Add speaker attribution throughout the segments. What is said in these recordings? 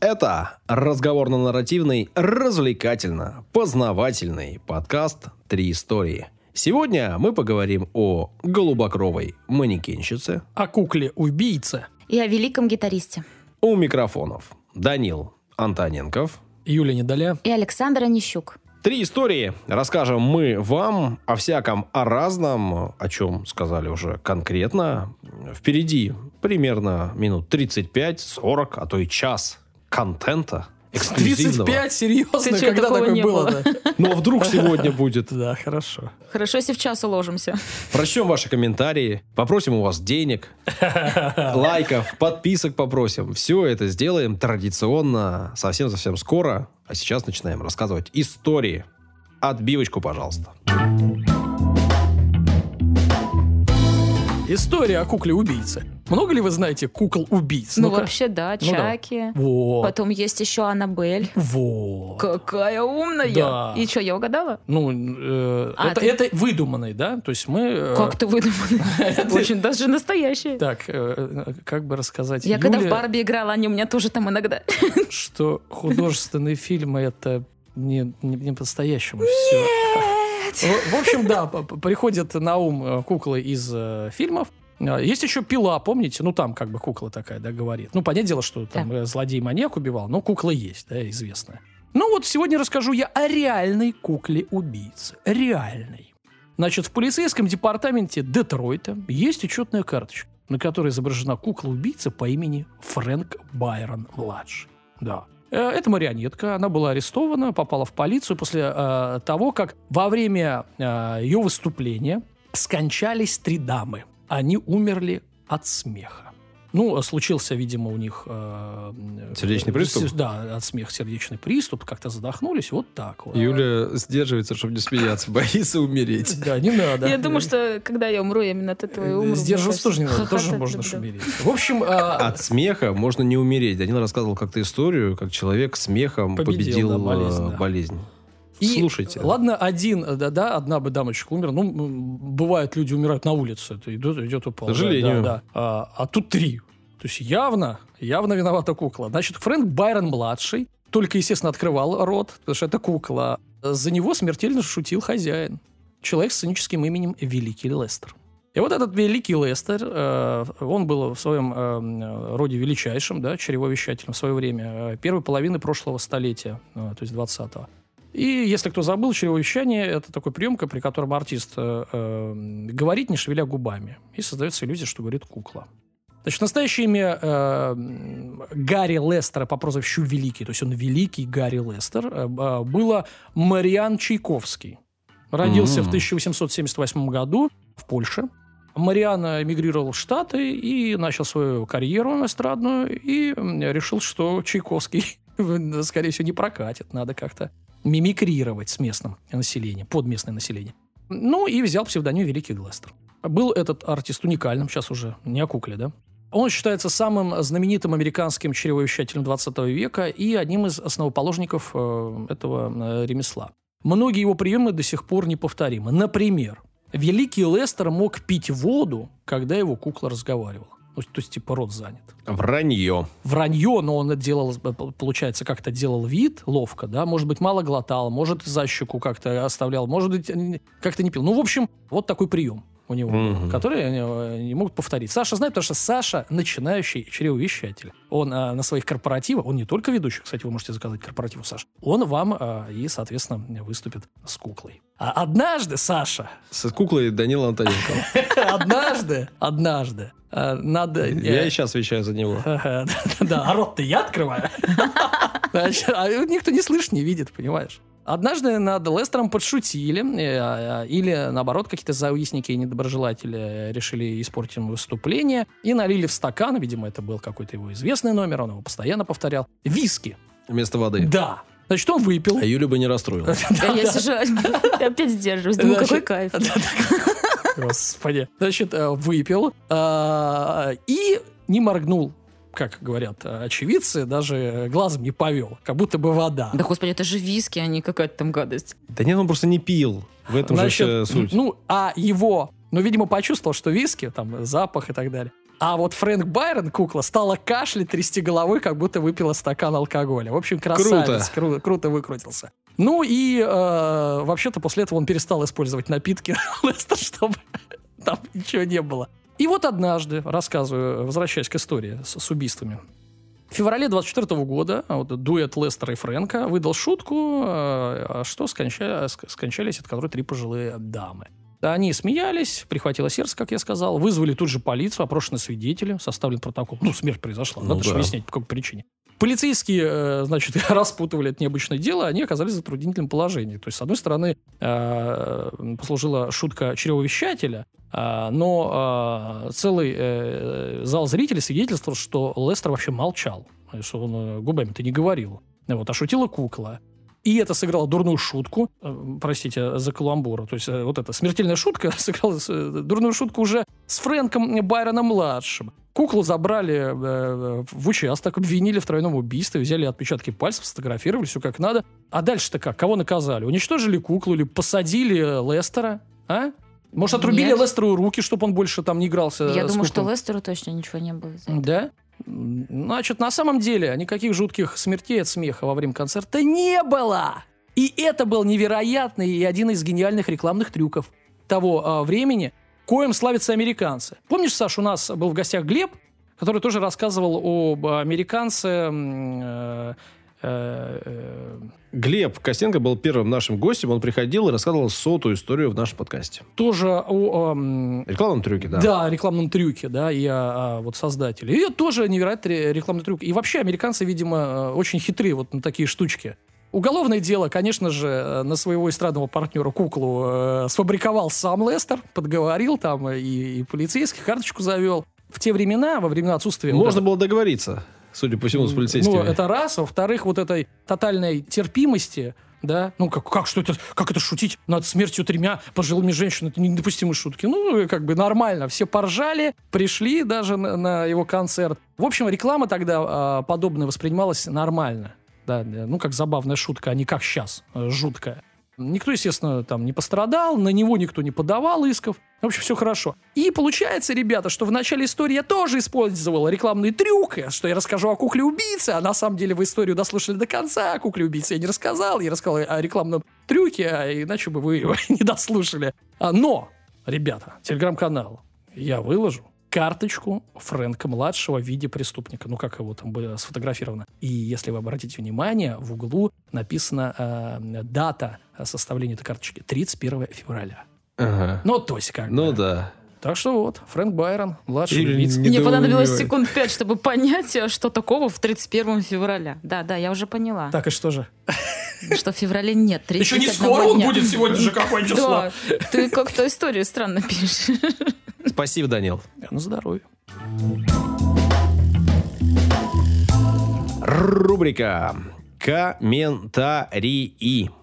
Speaker 1: Это разговорно-нарративный, развлекательно-познавательный подкаст «Три истории». Сегодня мы поговорим о голубокровой манекенщице,
Speaker 2: О кукле-убийце
Speaker 3: И о великом гитаристе.
Speaker 1: у микрофонов Данил Антоненков.
Speaker 2: Юлия Недоля.
Speaker 3: И Александр Онищук.
Speaker 1: Три истории расскажем мы вам о всяком, о разном, о чем сказали уже конкретно. Впереди примерно минут 35-40, а то и час контента эксклюзивного.
Speaker 2: 35? Серьезно?
Speaker 3: Ты чё,
Speaker 2: Когда такое
Speaker 3: не
Speaker 2: было?
Speaker 1: Ну а вдруг сегодня будет?
Speaker 2: Да, хорошо.
Speaker 3: Хорошо, если в час уложимся.
Speaker 1: Прочтем ваши комментарии, попросим у вас денег, лайков, подписок попросим. Все это сделаем традиционно совсем-совсем скоро. А сейчас начинаем рассказывать истории. Отбивочку, пожалуйста.
Speaker 2: История о кукле-убийце. Много ли вы знаете кукол-убийц?
Speaker 3: Ну,
Speaker 2: Ну-ка.
Speaker 3: вообще, да,
Speaker 2: Ну да.
Speaker 3: Чаки.
Speaker 2: Вот.
Speaker 3: Потом есть еще Аннабель.
Speaker 2: Вот.
Speaker 3: Какая умная!
Speaker 2: Да.
Speaker 3: И что, я угадала?
Speaker 2: Ну, э,
Speaker 3: А,
Speaker 2: это,
Speaker 3: ты-
Speaker 2: это выдуманный, да? То есть мы... э,
Speaker 3: Как ты выдуманная? Очень даже настоящая.
Speaker 2: Так, э, как бы рассказать
Speaker 3: Я когда в Барби играла, они у меня тоже там иногда.
Speaker 2: что художественные фильмы это не, не, не по-настоящему все. В, в общем, да, приходят на ум э, куклы из э, фильмов. А, Есть еще пила, помните? Ну, там как бы кукла такая, да, говорит. Ну, понятное дело, что там э, злодей-маньяк убивал, но кукла есть, да, известная. Ну, вот сегодня расскажу я о реальной кукле-убийце. Реальной. Значит, в полицейском департаменте Детройта есть учетная карточка, на которой изображена кукла-убийца по имени Фрэнк Байрон-младший. Да. Э, Это марионетка, она была арестована, попала в полицию после э, того, как во время э, ее выступления скончались три дамы. Они умерли от смеха. Ну, случился, видимо, у них... э,
Speaker 1: Сердечный
Speaker 2: э,
Speaker 1: приступ?
Speaker 2: с- Да, от смеха сердечный приступ, как-то задохнулись, вот так вот.
Speaker 1: Юля сдерживается, чтобы не смеяться, боится умереть.
Speaker 2: Да, не надо.
Speaker 3: Я думаю, что когда я умру, я именно от этого и умру.
Speaker 2: Сдерживаться тоже не надо, тоже можно шуметь. В общем, а,
Speaker 1: От смеха можно не умереть. Данил рассказывал как-то историю, как человек смехом
Speaker 2: Победил,
Speaker 1: э, болезнь.
Speaker 2: И,
Speaker 1: Слушайте.
Speaker 2: Ладно, один, да, да, одна бы дамочка умер. Ну, бывает, люди умирают на улице. Это идет, идет упал.
Speaker 1: К сожалению.
Speaker 2: Да, да. А, а тут три. То есть явно, явно виновата кукла. Значит, Фрэнк Байрон-младший только, естественно, открывал рот, потому что это кукла. За него смертельно шутил хозяин. Человек с сценическим именем Великий Лестер. И вот этот Великий Лестер, э, он был в своем э, роде величайшим, да, чревовещателем в свое время, э, первой половины прошлого столетия, э, то есть 20-го. И если кто забыл, чревовещание – это такой приемка, при котором артист э, э, говорит, не шевеля губами. И создается иллюзия, что говорит кукла. Значит, настоящее имя э, Гарри Лестера по прозвищу Великий, то есть он Великий Гарри Лестер, э, было Мариан Чайковский. Родился в
Speaker 1: М.
Speaker 2: 1878 году в Польше. Мариан эмигрировал в Штаты и начал свою карьеру эстрадную и решил, что Чайковский, скорее всего, не прокатит. Надо как-то мимикрировать с местным населением, под местное население. Ну и взял псевдоним Великий Глестер. Был этот артист уникальным, сейчас уже не о кукле, да? Он считается самым знаменитым американским чревовещателем 20 века и одним из основоположников э, этого э, ремесла. Многие его приемы до сих пор неповторимы. Например, Великий Лестер мог пить воду, когда его кукла разговаривала. Ну, то есть, типа, рот занят.
Speaker 1: Вранье.
Speaker 2: Вранье, но он это делал, э, получается, как-то делал вид ловко, да, может быть, мало глотал, может, за щеку как-то оставлял, может быть, как-то не пил. Ну, в общем, вот такой прием у него, который они э, не могут повторить. Саша знает, потому что Саша начинающий чревовещатель. Он э, на своих корпоративах, он не только ведущий, кстати, вы можете заказать корпоратив у Саши, он вам э, и, соответственно, выступит с куклой. А однажды, Саша,
Speaker 1: С куклой Данила Антоненко.
Speaker 2: однажды, однажды, надо...
Speaker 1: Я и сейчас отвечаю за него.
Speaker 2: Да, а рот-то я открываю. А никто не слышит, не видит, понимаешь? Однажды над Лестером подшутили, э, а, или, наоборот, какие-то завистники и недоброжелатели решили испортить ему выступление и налили в стакан, видимо, это был какой-то его известный номер, он его постоянно повторял, виски.
Speaker 1: Вместо воды.
Speaker 2: Да. Значит, он выпил.
Speaker 1: А Юля бы не расстроила.
Speaker 3: Да, я сижу, опять сдерживаюсь. Думаю, какой кайф.
Speaker 2: Господи. Значит, э, выпил и не моргнул как говорят э, очевидцы, даже глазом не повел, как будто бы вода.
Speaker 3: Да, господи, это же виски, а не какая-то там гадость.
Speaker 1: Да нет, он просто не пил. В этом
Speaker 2: Значит,
Speaker 1: же суть.
Speaker 2: Ну, а его, ну, видимо, почувствовал, что виски, там, запах и так далее. А вот Фрэнк Байрон, кукла, стала кашлять, трясти головой, как будто выпила стакан алкоголя. В общем, красавец. Круто, круто выкрутился. Ну и э, вообще-то после этого он перестал использовать напитки Лестер, чтобы там ничего не было. И вот однажды, рассказываю, возвращаясь к истории с, с убийствами. В феврале 24 года а вот, дуэт Лестера и Фрэнка выдал шутку, э, что сконча, скончались от которой три пожилые дамы. Они смеялись, прихватило сердце, как я сказал, вызвали тут же полицию, опрошены свидетели, составлен протокол. Ну, смерть произошла, ну, надо да. же объяснять, по какой причине. Полицейские, э, значит, распутывали это необычное дело, они оказались в затруднительном положении. То есть, с одной стороны, э, послужила шутка чревовещателя, э, но целый зал зрителей свидетельствовал, что Лестер вообще молчал, что он губами-то не говорил. Вот, а шутила кукла. И это сыграло дурную шутку, простите за каламбур, то есть вот эта смертельная шутка сыграла дурную шутку уже с Фрэнком Байроном-младшим. Куклу забрали э, в участок, обвинили в тройном убийстве, взяли отпечатки пальцев, сфотографировали, все как надо. А дальше-то как? Кого наказали? Уничтожили куклу или посадили Лестера? А? Может, отрубили Нет. Лестеру руки, чтобы он больше там не игрался?
Speaker 3: Я думаю, что Лестеру точно ничего не было.
Speaker 2: Да? Значит, на самом деле, никаких жутких смертей от смеха во время концерта не было. И это был невероятный и один из гениальных рекламных трюков того э, времени, коим славятся американцы. Помнишь, Саш, у нас был в гостях Глеб, который тоже рассказывал об американце... Э,
Speaker 1: Глеб Костенко был первым нашим гостем. Он приходил и рассказывал сотую историю в нашем подкасте.
Speaker 2: Тоже о... Эм...
Speaker 1: Рекламном трюке, да.
Speaker 2: Да, рекламном трюке, да, и о, о вот создателе. И тоже невероятный рекламный трюк. И вообще американцы, видимо, э, очень хитрые вот на такие штучки. Уголовное дело, конечно же, э, на своего эстрадного партнера куклу э, сфабриковал сам Лестер, подговорил там и, и полицейских, карточку завел. В те времена, во времена отсутствия...
Speaker 1: Можно вот было договориться, судя по всему, с полицейскими. Ну,
Speaker 2: это раз. Во-вторых, вот этой тотальной терпимости, да, ну как, как что это, как это шутить над смертью тремя пожилыми женщинами, это недопустимые шутки. Ну, как бы нормально, все поржали, пришли даже на, на его концерт. В общем, реклама тогда э, подобная воспринималась нормально да, ну, как забавная шутка, а не как сейчас, э, жуткая. Никто, естественно, там не пострадал, на него никто не подавал исков. В общем, все хорошо. И получается, ребята, что в начале истории я тоже использовал рекламный трюк, что я расскажу о кукле-убийце, а на самом деле вы историю дослушали до конца, о кукле-убийце я не рассказал, я рассказал о рекламном трюке, а иначе бы вы его не дослушали. А, но, ребята, телеграм-канал я выложу, карточку Фрэнка-младшего в виде преступника. Ну, как его там было сфотографировано. И если вы обратите внимание, в углу написана э, дата составления этой карточки. 31 февраля.
Speaker 1: Ага.
Speaker 2: Ну, то есть как
Speaker 1: Ну,
Speaker 2: бы.
Speaker 1: да.
Speaker 2: Так что вот, Фрэнк Байрон, младший убийц.
Speaker 3: Мне понадобилось секунд пять, чтобы понять, э, что такого в 31 февраля. Да, да, я уже поняла.
Speaker 2: Так и что же?
Speaker 3: Что в феврале нет,
Speaker 2: Еще не скоро он будет сегодня же, какое число?
Speaker 3: Да, ты как-то историю странно пишешь.
Speaker 1: Спасибо, Данил.
Speaker 2: На здоровье.
Speaker 1: Рубрика Комментарии.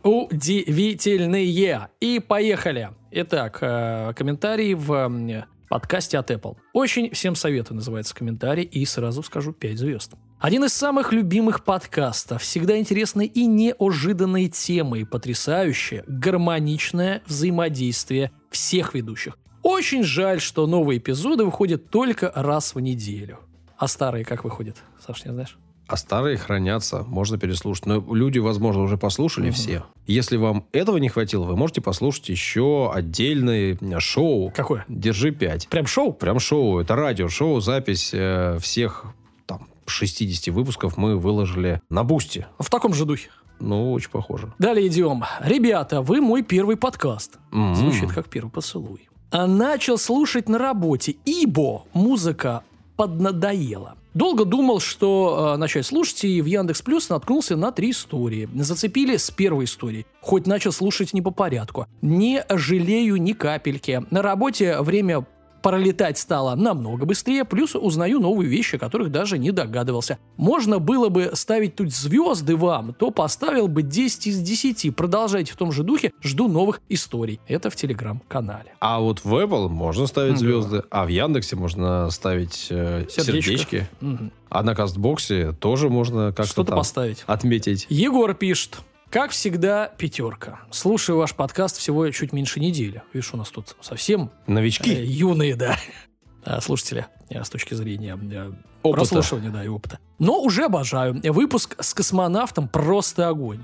Speaker 2: Удивительные. И поехали. Итак, э, комментарии в подкасте от Apple. Очень всем советую, называется комментарий, и сразу скажу 5 звезд. Один из самых любимых подкастов, всегда интересные и неожиданные темы, потрясающее, гармоничное взаимодействие всех ведущих. Очень жаль, что новые эпизоды выходят только раз в неделю. А старые как выходят? Саш, не знаешь?
Speaker 1: А старые хранятся, можно переслушать. Но люди, возможно, уже послушали угу. все. Если вам этого не хватило, вы можете послушать еще отдельное шоу.
Speaker 2: Какое?
Speaker 1: Держи 5.
Speaker 2: Прям шоу?
Speaker 1: Прям шоу. Это радиошоу, запись э, всех там 60 выпусков мы выложили на Boosty.
Speaker 2: В таком же духе.
Speaker 1: Ну, очень похоже.
Speaker 2: Далее идем. Ребята, вы мой первый подкаст. Mm-hmm. Звучит как первый поцелуй. А начал слушать на работе, ибо музыка поднадоела. Долго думал, что э, начать слушать, и в Яндекс Плюс наткнулся на три истории. Зацепили с первой истории. Хоть начал слушать не по порядку. Не жалею ни капельки. На работе время пролетать стало намного быстрее, плюс узнаю новые вещи, о которых даже не догадывался. Можно было бы ставить тут звезды вам, то поставил бы 10 из 10. Продолжайте в том же духе, жду новых историй. Это в телеграм-канале.
Speaker 1: А вот в Apple можно ставить звезды, а в Яндексе можно ставить э, сердечки. Угу. А на Кастбоксе тоже можно как-то
Speaker 2: Что-то поставить.
Speaker 1: отметить.
Speaker 2: Егор пишет. Как всегда, пятерка. Слушаю ваш подкаст всего чуть меньше недели. Видишь, у нас тут совсем...
Speaker 1: Новички.
Speaker 2: Э, юные, да. э, слушатели э, с точки зрения э,
Speaker 1: Опыта.
Speaker 2: прослушивания, да, и опыта. Но уже обожаю. Выпуск с космонавтом просто огонь.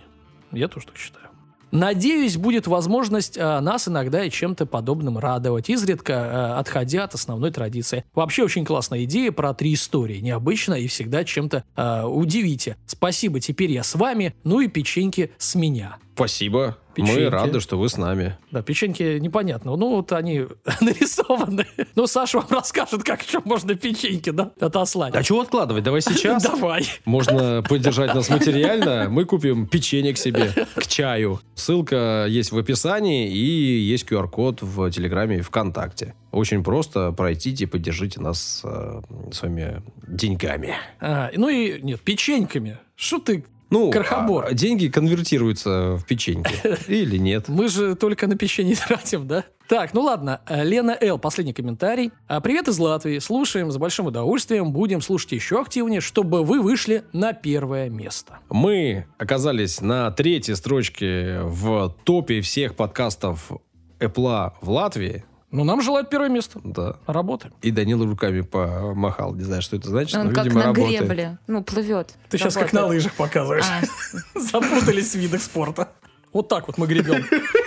Speaker 2: Я тоже так считаю. Надеюсь, будет возможность э, нас иногда и чем-то подобным радовать, изредка э, отходя от основной традиции. Вообще очень классная идея про три истории. Необычно и всегда чем-то э, удивите. Спасибо, теперь я с вами, ну и печеньки с меня.
Speaker 1: Спасибо.
Speaker 2: Печеньки.
Speaker 1: Мы рады, что вы с нами.
Speaker 2: Да, печеньки непонятно. Ну, вот они нарисованы. Ну, Саша вам расскажет, как еще можно печеньки, да, отослать.
Speaker 1: А чего откладывать? Давай сейчас.
Speaker 2: Давай.
Speaker 1: Можно поддержать нас материально. Мы купим печенье к себе, к чаю. Ссылка есть в описании и есть QR-код в Телеграме и ВКонтакте. Очень просто пройдите и поддержите нас э, своими деньгами.
Speaker 2: А, ну и, нет, печеньками. Что ты?
Speaker 1: Ну,
Speaker 2: Крохобор.
Speaker 1: а деньги конвертируются в печеньки. Или нет.
Speaker 2: Мы же только на печенье тратим, да? Так, ну ладно. Э, Лена Л. Последний комментарий. А, Привет из Латвии. Слушаем с большим удовольствием. Будем слушать еще активнее, чтобы вы вышли на первое место.
Speaker 1: Мы оказались на третьей строчке в топе всех подкастов Apple в Латвии.
Speaker 2: Ну, нам желают первое место.
Speaker 1: Да.
Speaker 2: Работаем.
Speaker 1: И Данила руками помахал. Не знаю, что это значит,
Speaker 3: Он
Speaker 1: но,
Speaker 3: как
Speaker 1: видимо,
Speaker 3: на
Speaker 1: работает.
Speaker 3: гребле. Ну, плывет.
Speaker 2: Ты сейчас как на
Speaker 3: Работает.
Speaker 2: лыжах показываешь.
Speaker 3: А,
Speaker 2: Запутались в видах спорта. Вот так вот мы гребем.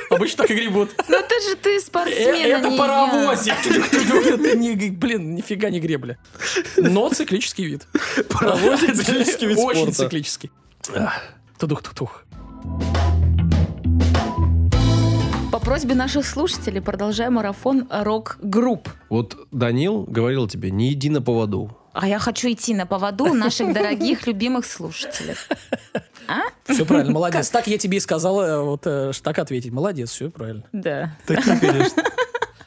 Speaker 2: Обычно так и гребут.
Speaker 3: Ну, это же ты спортсмен, а
Speaker 2: Это
Speaker 3: не
Speaker 2: паровозик. Это не, блин, нифига не гребля. Но циклический вид.
Speaker 1: Паровозик, циклический вид
Speaker 2: Очень
Speaker 1: спорта.
Speaker 2: циклический. Тудух-тух-тух.
Speaker 3: я. По просьбе наших слушателей продолжаем марафон рок-групп.
Speaker 1: Вот Данил говорил тебе, не иди на поводу.
Speaker 3: А я хочу идти на поводу наших дорогих, любимых слушателей. А?
Speaker 2: Все правильно, молодец. Так я тебе и сказала, вот э, так ответить. Молодец, все правильно.
Speaker 3: Да.
Speaker 1: Такие, конечно.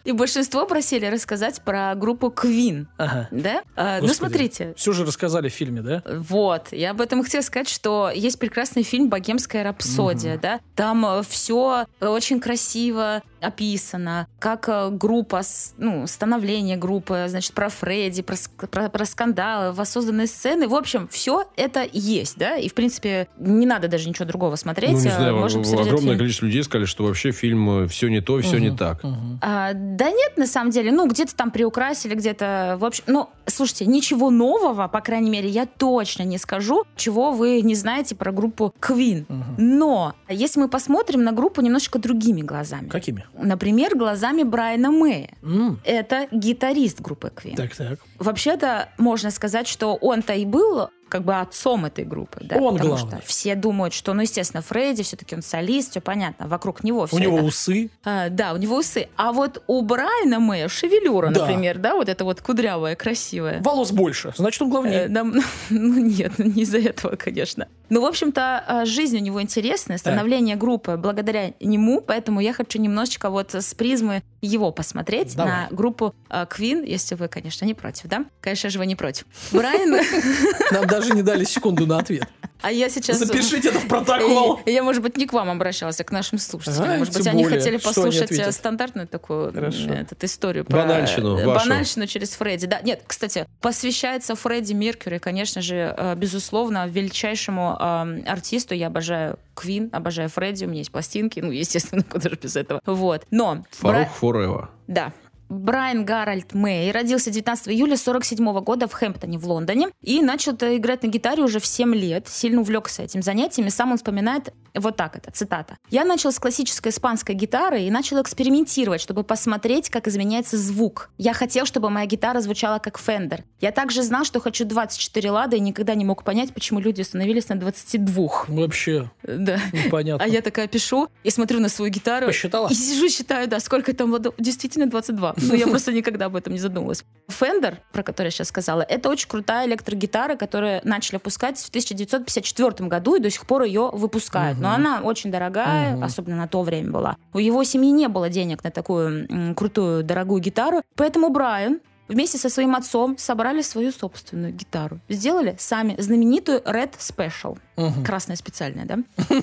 Speaker 3: И большинство просили рассказать про группу Queen.
Speaker 2: Ага.
Speaker 3: Да? А, ну, смотрите.
Speaker 2: Все же рассказали в фильме, да?
Speaker 3: Вот, я об этом хотела сказать, что есть прекрасный фильм «Богемская рапсодия», да? Там все очень красиво описано, как э, группа, ну, становление группы, значит, про Фредди, про, про, про скандалы, воссозданные сцены. В общем, все это есть, да? И, в принципе, не надо даже ничего другого смотреть.
Speaker 1: Ну, не
Speaker 3: э,
Speaker 1: знаю,
Speaker 3: можем
Speaker 1: огромное
Speaker 3: фильм.
Speaker 1: количество людей сказали, что вообще фильм все не то, все не
Speaker 2: Мгм.
Speaker 1: так.
Speaker 2: Мгм.
Speaker 3: А, да нет, на самом деле, ну, где-то там приукрасили, где-то, в общем, ну, слушайте, ничего нового, по крайней мере, я точно не скажу, чего вы не знаете про группу Queen.
Speaker 2: Мгм.
Speaker 3: Но если мы посмотрим на группу немножечко другими глазами,
Speaker 2: Какими?
Speaker 3: например, глазами Брайана Мэя,
Speaker 2: М,
Speaker 3: это гитарист группы Queen.
Speaker 2: Так, так.
Speaker 3: Вообще-то можно сказать, что он-то и был как бы отцом этой группы. Да?
Speaker 2: Он
Speaker 3: Потому
Speaker 2: главный.
Speaker 3: что все думают, что, ну, естественно, Фредди, все-таки он солист, все понятно, вокруг него все
Speaker 2: У него
Speaker 3: это.
Speaker 2: усы.
Speaker 3: А, да, у него усы. А вот у Брайана Мэя шевелюра,
Speaker 2: Да.
Speaker 3: например, да, вот это вот кудрявая, красивая.
Speaker 2: Волос больше. Значит, он
Speaker 3: Э,
Speaker 2: главнее.
Speaker 3: нам- ну нет, ну, не из-за этого, конечно. Ну, в общем-то, а, жизнь у него интересная, становление группы благодаря нему, поэтому я хочу немножечко вот с призмы его посмотреть
Speaker 2: Давай.
Speaker 3: на группу а, Queen, если вы, конечно, не против, да? Конечно же, вы не против. Брайан,
Speaker 2: Нам даже не дали секунду на ответ.
Speaker 3: а я сейчас...
Speaker 2: Запишите это в протокол.
Speaker 3: И Я, может быть, не к вам обращалась, а к нашим слушателям.
Speaker 2: Ага,
Speaker 3: может быть, они
Speaker 2: более.
Speaker 3: хотели
Speaker 2: они
Speaker 3: послушать э, стандартную такую этот, историю про
Speaker 1: Банальщину
Speaker 3: э,
Speaker 1: вашу.
Speaker 3: банальщину через Фредди. Да, нет, кстати, посвящается Фредди Меркьюри, конечно же, э, безусловно, величайшему э, артисту. Я обожаю Квин, обожаю Фредди, у меня есть пластинки, ну, естественно, куда же без этого. Вот. Но... Бра-
Speaker 1: Форева.
Speaker 3: да. Брайан Гарольд Мэй родился 19 июля 47 года в Хэмптоне в Лондоне и начал играть на гитаре уже в 7 лет. Сильно увлекся этим занятием. И сам он вспоминает вот так это, цитата. «Я начал с классической испанской гитары и начал экспериментировать, чтобы посмотреть, как изменяется звук. Я хотел, чтобы моя гитара звучала как Фендер. Я также знал, что хочу 24 лада и никогда не мог понять, почему люди остановились на 22.
Speaker 2: Вообще
Speaker 3: Да.
Speaker 2: непонятно.
Speaker 3: А я такая пишу и смотрю на свою гитару.
Speaker 2: Посчитала?
Speaker 3: И сижу, считаю, да, сколько там ладов. Действительно 22. Но я просто никогда об этом не задумывалась. Fender, про который я сейчас сказала, это очень крутая электрогитара, которую начали выпускать в 1954 году и до сих пор ее выпускают. Но она очень дорогая, особенно на то время была. У его семьи не было денег на такую м, крутую, дорогую гитару. Поэтому Брайан вместе со своим отцом собрали свою собственную гитару. Сделали сами знаменитую Red Special.
Speaker 2: Мгм.
Speaker 3: Красная специальная, да?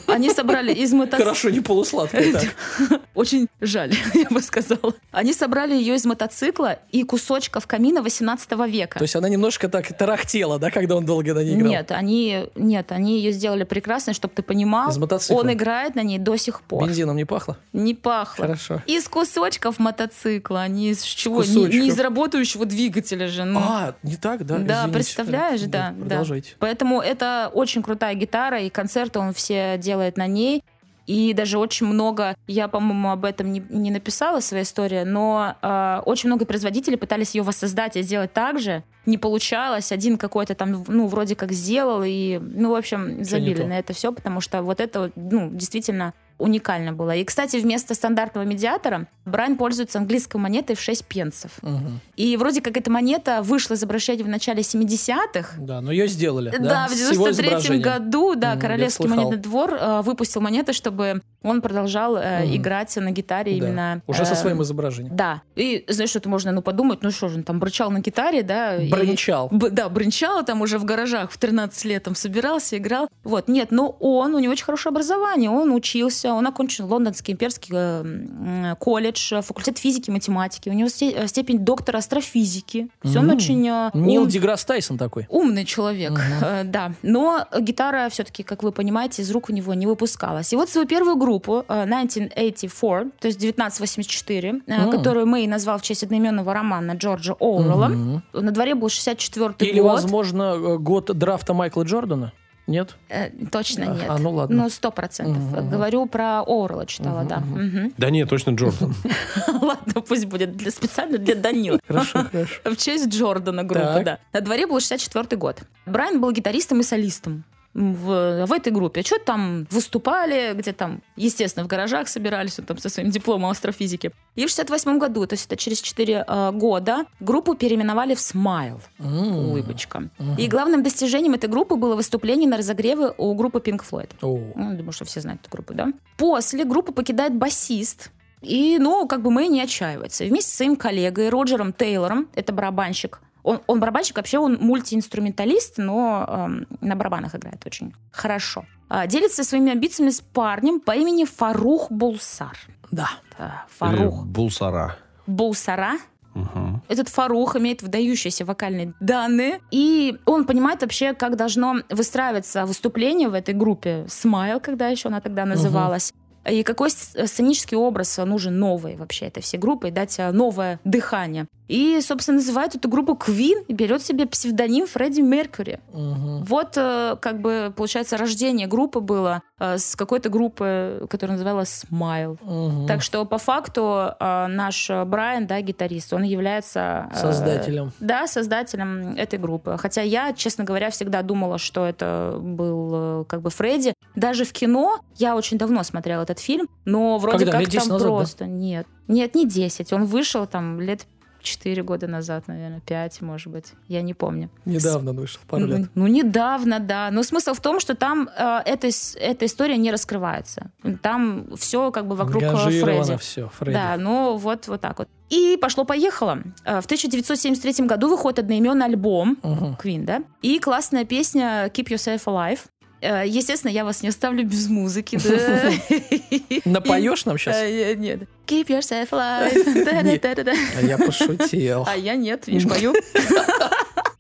Speaker 3: Они собрали из мотоцикла...
Speaker 2: Хорошо, не полусладкое. так.
Speaker 3: Очень жаль, я бы сказала. Они собрали ее из мотоцикла и кусочков камина 18 века.
Speaker 2: То есть она немножко так тарахтела, да, когда он долго на ней играл?
Speaker 3: Нет, они, нет, они ее сделали прекрасно, чтобы ты понимал.
Speaker 2: Из мотоцикла.
Speaker 3: Он играет на ней до сих пор.
Speaker 2: Бензином не пахло?
Speaker 3: Не пахло.
Speaker 2: Хорошо.
Speaker 3: Из кусочков мотоцикла, не из чего? Не, не из работающего рабочего двигателя же. Ну.
Speaker 2: А, не так, да?
Speaker 3: Да,
Speaker 2: Извините.
Speaker 3: представляешь, да, да.
Speaker 2: Продолжайте.
Speaker 3: Поэтому это очень крутая гитара, и концерты он все делает на ней. И даже очень много, я, по-моему, об этом не, не написала в своей истории, но э, очень много производителей пытались ее воссоздать и сделать так же. Не получалось. Один какой-то там, ну, вроде как сделал, и, ну, в общем, забили на это все, потому что вот это, ну, действительно уникально было. И, кстати, вместо стандартного медиатора Брайан пользуется английской монетой в 6 пенсов.
Speaker 2: Мгм.
Speaker 3: И вроде как эта монета вышла из обращения в начале 70-х,
Speaker 2: Да, но ее сделали.
Speaker 3: да,
Speaker 2: Да,
Speaker 3: в
Speaker 2: С его
Speaker 3: 93
Speaker 2: изображением.
Speaker 3: году, да,
Speaker 2: я
Speaker 3: Королевский монетный двор э, выпустил монеты, чтобы он продолжал э,
Speaker 2: Мгм.
Speaker 3: играть на гитаре
Speaker 2: Да.
Speaker 3: именно.
Speaker 2: Уже со
Speaker 3: э,
Speaker 2: своим изображением.
Speaker 3: Да. И знаешь, что-то можно, ну, подумать, ну что же, он там брычал на гитаре, да? и-
Speaker 2: Брончал.
Speaker 3: Б- да, бренчала там уже в гаражах в 13 лет, там собирался, играл. Вот, нет, но он, у него очень хорошее образование, он учился, он окончил Лондонский имперский э, м, колледж, э, факультет физики и математики, у него сте- э, степень доктора астрофизики. То есть он очень э,
Speaker 2: Нил
Speaker 3: ум-
Speaker 2: Деграсс Тайсон такой.
Speaker 3: Умный человек, э, да. Но гитара все-таки, как вы понимаете, из рук у него не выпускалась. И вот свою первую группу э, 1984, то есть 1984, э,
Speaker 2: М.
Speaker 3: которую Мэй назвал в честь одноименного романа Джорджа Оуэлла.
Speaker 2: Мгм.
Speaker 3: На дворе был 64
Speaker 2: Или,
Speaker 3: год.
Speaker 2: возможно, э, год драфта Майкла Джордана? Нет?
Speaker 3: Э, точно нет.
Speaker 2: а, ну ладно.
Speaker 3: Ну, сто процентов.
Speaker 2: Мгм.
Speaker 3: Говорю про Оуэлла читала,
Speaker 2: Мгм,
Speaker 3: да.
Speaker 2: Мгм.
Speaker 1: Да нет, точно Джордан.
Speaker 3: Ладно, пусть будет для, специально для Данила.
Speaker 2: Хорошо, хорошо.
Speaker 3: В честь Джордана группы,
Speaker 2: Так.
Speaker 3: да. На дворе был 64 год. Брайан был гитаристом и солистом в, в этой группе. Что там выступали, где там, естественно, в гаражах собирались, он там со своим дипломом астрофизики. И в 68 году, то есть это через 4 э, года, группу переименовали в Smile.
Speaker 2: М.
Speaker 3: Улыбочка.
Speaker 2: Мгм.
Speaker 3: И главным достижением этой группы было выступление на разогреве у группы Pink Floyd.
Speaker 2: О.
Speaker 3: Ну, думаю, что все знают эту группу, да? После группу покидает басист. И, ну, как бы Мэй не отчаивается. И вместе со своим коллегой Роджером Тейлором, это барабанщик, он, он барабанщик, вообще он мультиинструменталист, но эм, на барабанах играет очень хорошо. А, делится своими амбициями с парнем по имени Фарух Булсар.
Speaker 2: Да.
Speaker 3: Да,
Speaker 1: Или
Speaker 3: Фарух
Speaker 1: Булсара.
Speaker 3: Булсара.
Speaker 1: Мгм.
Speaker 3: Этот Фарух имеет выдающиеся вокальные данные, и он понимает вообще, как должно выстраиваться выступление в этой группе «Смайл», когда еще она тогда называлась, и какой с- сценический образ нужен новый вообще этой всей группы, и дать э, новое дыхание. И, собственно, называет эту группу Queen и берет себе псевдоним Фредди Меркьюри.
Speaker 2: Мгм.
Speaker 3: Вот, э, как бы, получается, рождение группы было э, с какой-то группы, которая называлась Smile.
Speaker 2: Мгм.
Speaker 3: Так что по факту э, наш э, Брайан, да, гитарист, он является э,
Speaker 2: Создателем.
Speaker 3: да, создателем этой группы. Хотя я, честно говоря, всегда думала, что это был э, как бы Фредди. Даже в кино я очень давно смотрела этот фильм, но вроде
Speaker 2: Когда?
Speaker 3: как
Speaker 2: Лет 10
Speaker 3: там
Speaker 2: назад, да?
Speaker 3: просто нет, нет, не 10. Он вышел там лет 4 года назад, наверное, 5, может быть. Я не помню.
Speaker 2: Недавно вышел, пару лет.
Speaker 3: ну, недавно, да. Но смысл в том, что там э, эта, с- эта история не раскрывается. Там все как бы вокруг э, Фредди.
Speaker 2: все, Фредди.
Speaker 3: Да, ну вот, вот так вот. И пошло-поехало. Э, В 1973 году выходит одноименный альбом
Speaker 2: Мгм.
Speaker 3: Queen, да? И классная песня Keep Yourself Alive. Э, Естественно, я вас не оставлю без музыки.
Speaker 2: Напоешь нам сейчас?
Speaker 3: Э, Нет. Keep yourself alive.
Speaker 2: А я пошутил.
Speaker 3: А я нет, видишь, пою.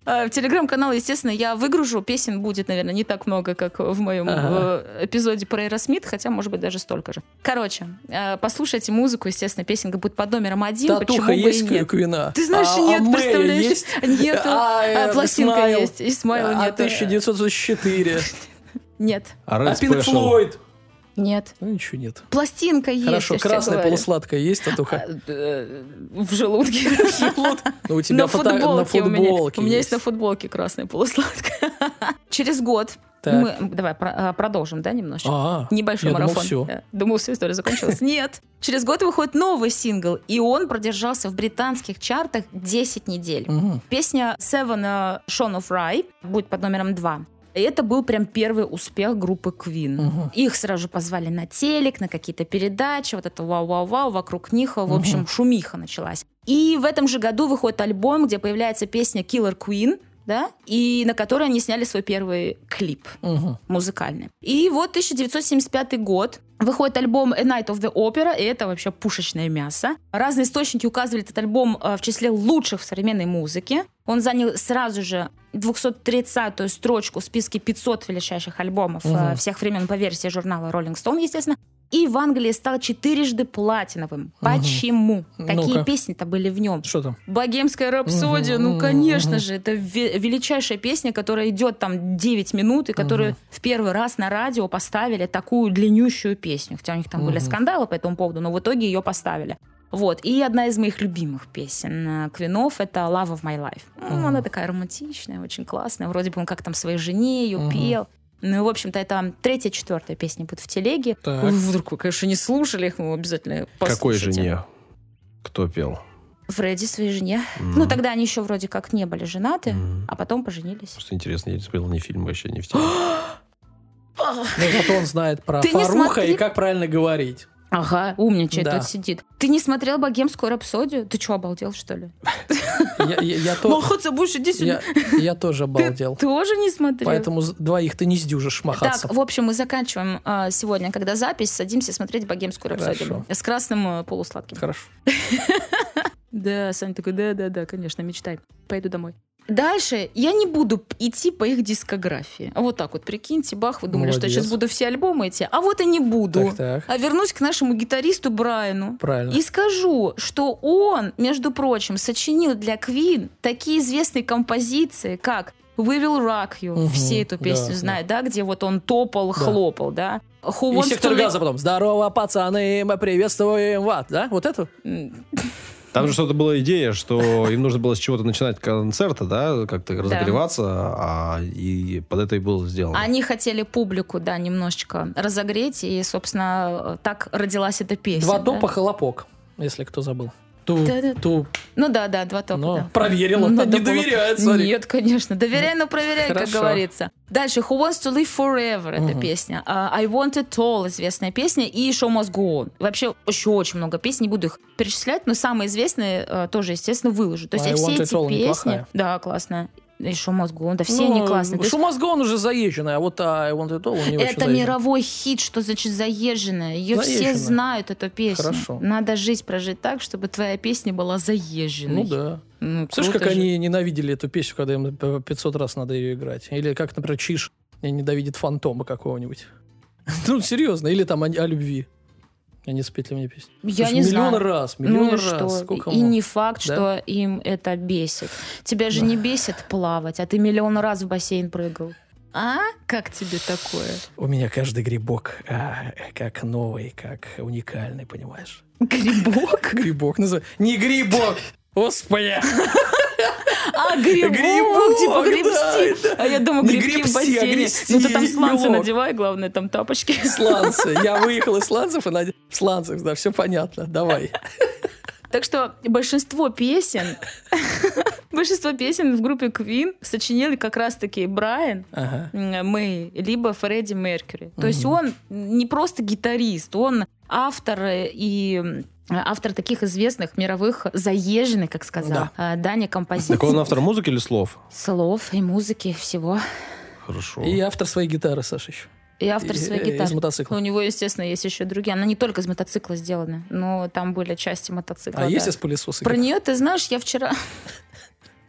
Speaker 3: В телеграм-канал, естественно, я выгружу. Песен будет, наверное, не так много, как в моем
Speaker 2: Ага.
Speaker 3: э, эпизоде про Аэросмит, хотя, может быть, даже столько же. Короче, э, послушайте музыку, естественно, песенка будет под номером один, почему
Speaker 2: Татуха
Speaker 3: бы и
Speaker 2: есть
Speaker 3: нет.
Speaker 2: Квина?
Speaker 3: Ты знаешь,
Speaker 2: А-
Speaker 3: нет,
Speaker 2: а
Speaker 3: представляешь?
Speaker 2: есть?
Speaker 3: Нету.
Speaker 2: А,
Speaker 3: А,
Speaker 2: э,
Speaker 3: пластинка
Speaker 2: Smile?
Speaker 3: есть, и Смайла
Speaker 2: А
Speaker 3: нет.
Speaker 2: 1904.
Speaker 3: Нет,
Speaker 1: А
Speaker 2: А
Speaker 1: Red
Speaker 2: Пинк
Speaker 1: Special?
Speaker 2: Флойд?
Speaker 3: нет.
Speaker 2: Ну, ничего нет.
Speaker 3: Пластинка есть,
Speaker 2: Хорошо, красная полусладкая есть татуха?
Speaker 3: А, э, В желудке.
Speaker 2: Ну, у тебя
Speaker 3: На
Speaker 2: фото-
Speaker 3: футболке
Speaker 2: на
Speaker 3: у меня.
Speaker 2: футболке
Speaker 3: У меня есть на футболке красная полусладкая. Через год
Speaker 2: Так.
Speaker 3: мы... Давай про- а, продолжим, да, немножко?
Speaker 2: А,
Speaker 3: Небольшой
Speaker 2: я думал,
Speaker 3: марафон.
Speaker 2: всё.
Speaker 3: Э, Думал, все, история закончилась. Нет. Через год выходит новый сингл, и он продержался в британских чартах 10 недель. Песня Seven uh, Shone of Rye будет под номером 2. И это был прям первый успех группы Queen.
Speaker 2: Мгм.
Speaker 3: Их сразу позвали на телек, на какие-то передачи, вот это вау-вау-вау, вокруг них, в общем, шумиха началась. И в этом же году выходит альбом, где появляется песня Killer Queen, да, и на которой они сняли свой первый клип
Speaker 2: Мгм.
Speaker 3: музыкальный. И вот 1975 год. Выходит альбом A Night of the Opera, и это вообще пушечное мясо. Разные источники указывали этот альбом э, в числе лучших в современной музыке. Он занял сразу же 230-ю строчку в списке 500 величайших альбомов
Speaker 2: Мгм.
Speaker 3: всех времен по версии журнала Rolling Stone, естественно. И в Англии стал четырежды платиновым. Почему? Какие
Speaker 2: Ну-ка.
Speaker 3: песни-то были в нем?
Speaker 2: Что там?
Speaker 3: Богемская рапсодия, ну, конечно же, это ве- величайшая песня, которая идет там 9 минут, и которую в первый раз на радио поставили такую длиннющую песню. Хотя у них там были скандалы по этому поводу, но в итоге ее поставили. Вот. И одна из моих любимых песен э, Квинов это Love of My Life. Ну, Она такая романтичная, очень классная. Вроде бы он как там своей жене ее пел. Ну и, в общем-то, это третья, четвертая песня будет в телеге.
Speaker 2: Так.
Speaker 3: Вдруг вы, конечно, не слушали их, вы обязательно послушайте.
Speaker 1: Какой жене? Кто пел?
Speaker 3: Фредди своей жене. Ну, тогда они еще вроде как не были женаты, а потом поженились.
Speaker 1: Просто интересно, я не смотрел ни фильм вообще, ни в теме.
Speaker 2: Ну, зато он знает про
Speaker 3: Ты
Speaker 2: Фаруха и как правильно говорить.
Speaker 3: Ага, умничает,
Speaker 2: Да.
Speaker 3: тут сидит. Ты не смотрел богемскую рапсодию? Ты что, обалдел, что ли?
Speaker 2: Я, я- я то-
Speaker 3: Махаться будешь, иди
Speaker 2: я- я тоже обалдел.
Speaker 3: Тоже не смотрел?
Speaker 2: Поэтому двоих ты не сдюжишь махаться.
Speaker 3: Так, в общем, мы заканчиваем а, сегодня, когда запись, садимся смотреть богемскую рапсодию. С красным э, полусладким.
Speaker 2: Хорошо.
Speaker 3: Да, Саня такой, да-да-да, конечно, мечтай. Пойду домой. Дальше я не буду идти по их дискографии. Вот так вот, прикиньте, бах, вы думали, что я
Speaker 2: Молодец.
Speaker 3: сейчас буду все альбомы идти. А вот и не буду.
Speaker 2: Так, так.
Speaker 3: А вернусь к нашему гитаристу Брайану.
Speaker 2: Правильно.
Speaker 3: И скажу, что он, между прочим, сочинил для Queen такие известные композиции, как We Will Rock You.
Speaker 2: Мгм,
Speaker 3: Все эту песню
Speaker 2: да,
Speaker 3: знают, да. где вот он топал, хлопал, да. Who
Speaker 2: И сектор газа потом. Здорово, пацаны, мы приветствуем вас. Да? Вот это?
Speaker 1: Там же что-то была идея, что им нужно было с чего-то начинать концерта, да, как-то разогреваться, а и под это и было сделано.
Speaker 3: Они хотели публику, да, немножечко разогреть, и, собственно, так родилась эта песня.
Speaker 2: Два
Speaker 3: да.
Speaker 2: топа хлопок, если кто забыл. Ту,
Speaker 3: Да-да.
Speaker 2: ту.
Speaker 3: Ну да, да, два топа,
Speaker 2: Ну,
Speaker 3: да.
Speaker 2: проверила.
Speaker 3: Надо
Speaker 2: Не
Speaker 3: было-
Speaker 2: доверяет, смотри.
Speaker 3: Нет, конечно. Доверяй, но проверяй, как говорится. Дальше. Who Wants to Live Forever эта песня. А, I Want It All известная песня. И Show Must Go On. Вообще еще очень много песен. Не буду их перечислять, но самые известные э, тоже, естественно, выложу. То есть
Speaker 2: I
Speaker 3: я все эти
Speaker 2: All
Speaker 3: песни...
Speaker 2: неплохая.
Speaker 3: Да, классно. И On. Да все
Speaker 2: Ну,
Speaker 3: они классные. То есть
Speaker 2: Шумозгон уже заезженный, а вот I Want It All него
Speaker 3: это мировой хит, что значит заезженная. Ее все
Speaker 2: Заезженная.
Speaker 3: знают, эту песню.
Speaker 2: Хорошо.
Speaker 3: Надо жизнь прожить так, чтобы твоя песня была заезженной.
Speaker 2: Ну да.
Speaker 3: Ну,
Speaker 2: Слышишь, как
Speaker 3: же.
Speaker 2: они ненавидели эту песню, когда им по 500 раз надо ее играть? Или как, например, Чиш ненавидит фантома какого-нибудь? Ну, серьезно. Или там о, о любви. Они спетли мне песню.
Speaker 3: Я
Speaker 2: Слушай,
Speaker 3: не
Speaker 2: миллион
Speaker 3: знаю.
Speaker 2: раз, миллион
Speaker 3: ну
Speaker 2: раз.
Speaker 3: что?
Speaker 2: Сколько
Speaker 3: и не факт,
Speaker 2: Да?
Speaker 3: что им это бесит. Тебя же не бесит плавать, а ты миллион раз в бассейн прыгал. А? Как тебе такое?
Speaker 2: У меня каждый грибок а, как новый, как уникальный, понимаешь?
Speaker 3: Грибок?
Speaker 2: Грибок называется. Не грибок! Господи!
Speaker 3: А, грибок,
Speaker 2: Грибок,
Speaker 3: типа
Speaker 2: да, да.
Speaker 3: А я думаю, грибки в
Speaker 2: гребсти, а
Speaker 3: бассейне.
Speaker 2: грести,
Speaker 3: Ну ты там сланцы надевай, главное, там тапочки.
Speaker 2: Сланцы. Я выехал из сланцев и наде- в сланцах, да, все понятно. Давай.
Speaker 3: Так что большинство песен, большинство песен в группе Queen сочинили как раз-таки Брайан,
Speaker 2: Ага.
Speaker 3: м, Мэй, либо Фредди Меркьюри. То есть он не просто гитарист, он автор э, и автор таких известных мировых заезженных, как сказал э, Даня, композиций.
Speaker 1: Так он автор музыки или слов?
Speaker 3: Слов и музыки, всего.
Speaker 1: Хорошо.
Speaker 2: И автор своей гитары, Саша, еще.
Speaker 3: И автор
Speaker 2: И-
Speaker 3: своей
Speaker 2: э, из
Speaker 3: гитары.
Speaker 2: мотоцикла.
Speaker 3: У него, естественно, есть еще другие. Она не только из мотоцикла сделана, но там были части мотоцикла.
Speaker 2: А
Speaker 3: да.
Speaker 2: есть из пылесоса?
Speaker 3: Про нее, ты знаешь, я вчера,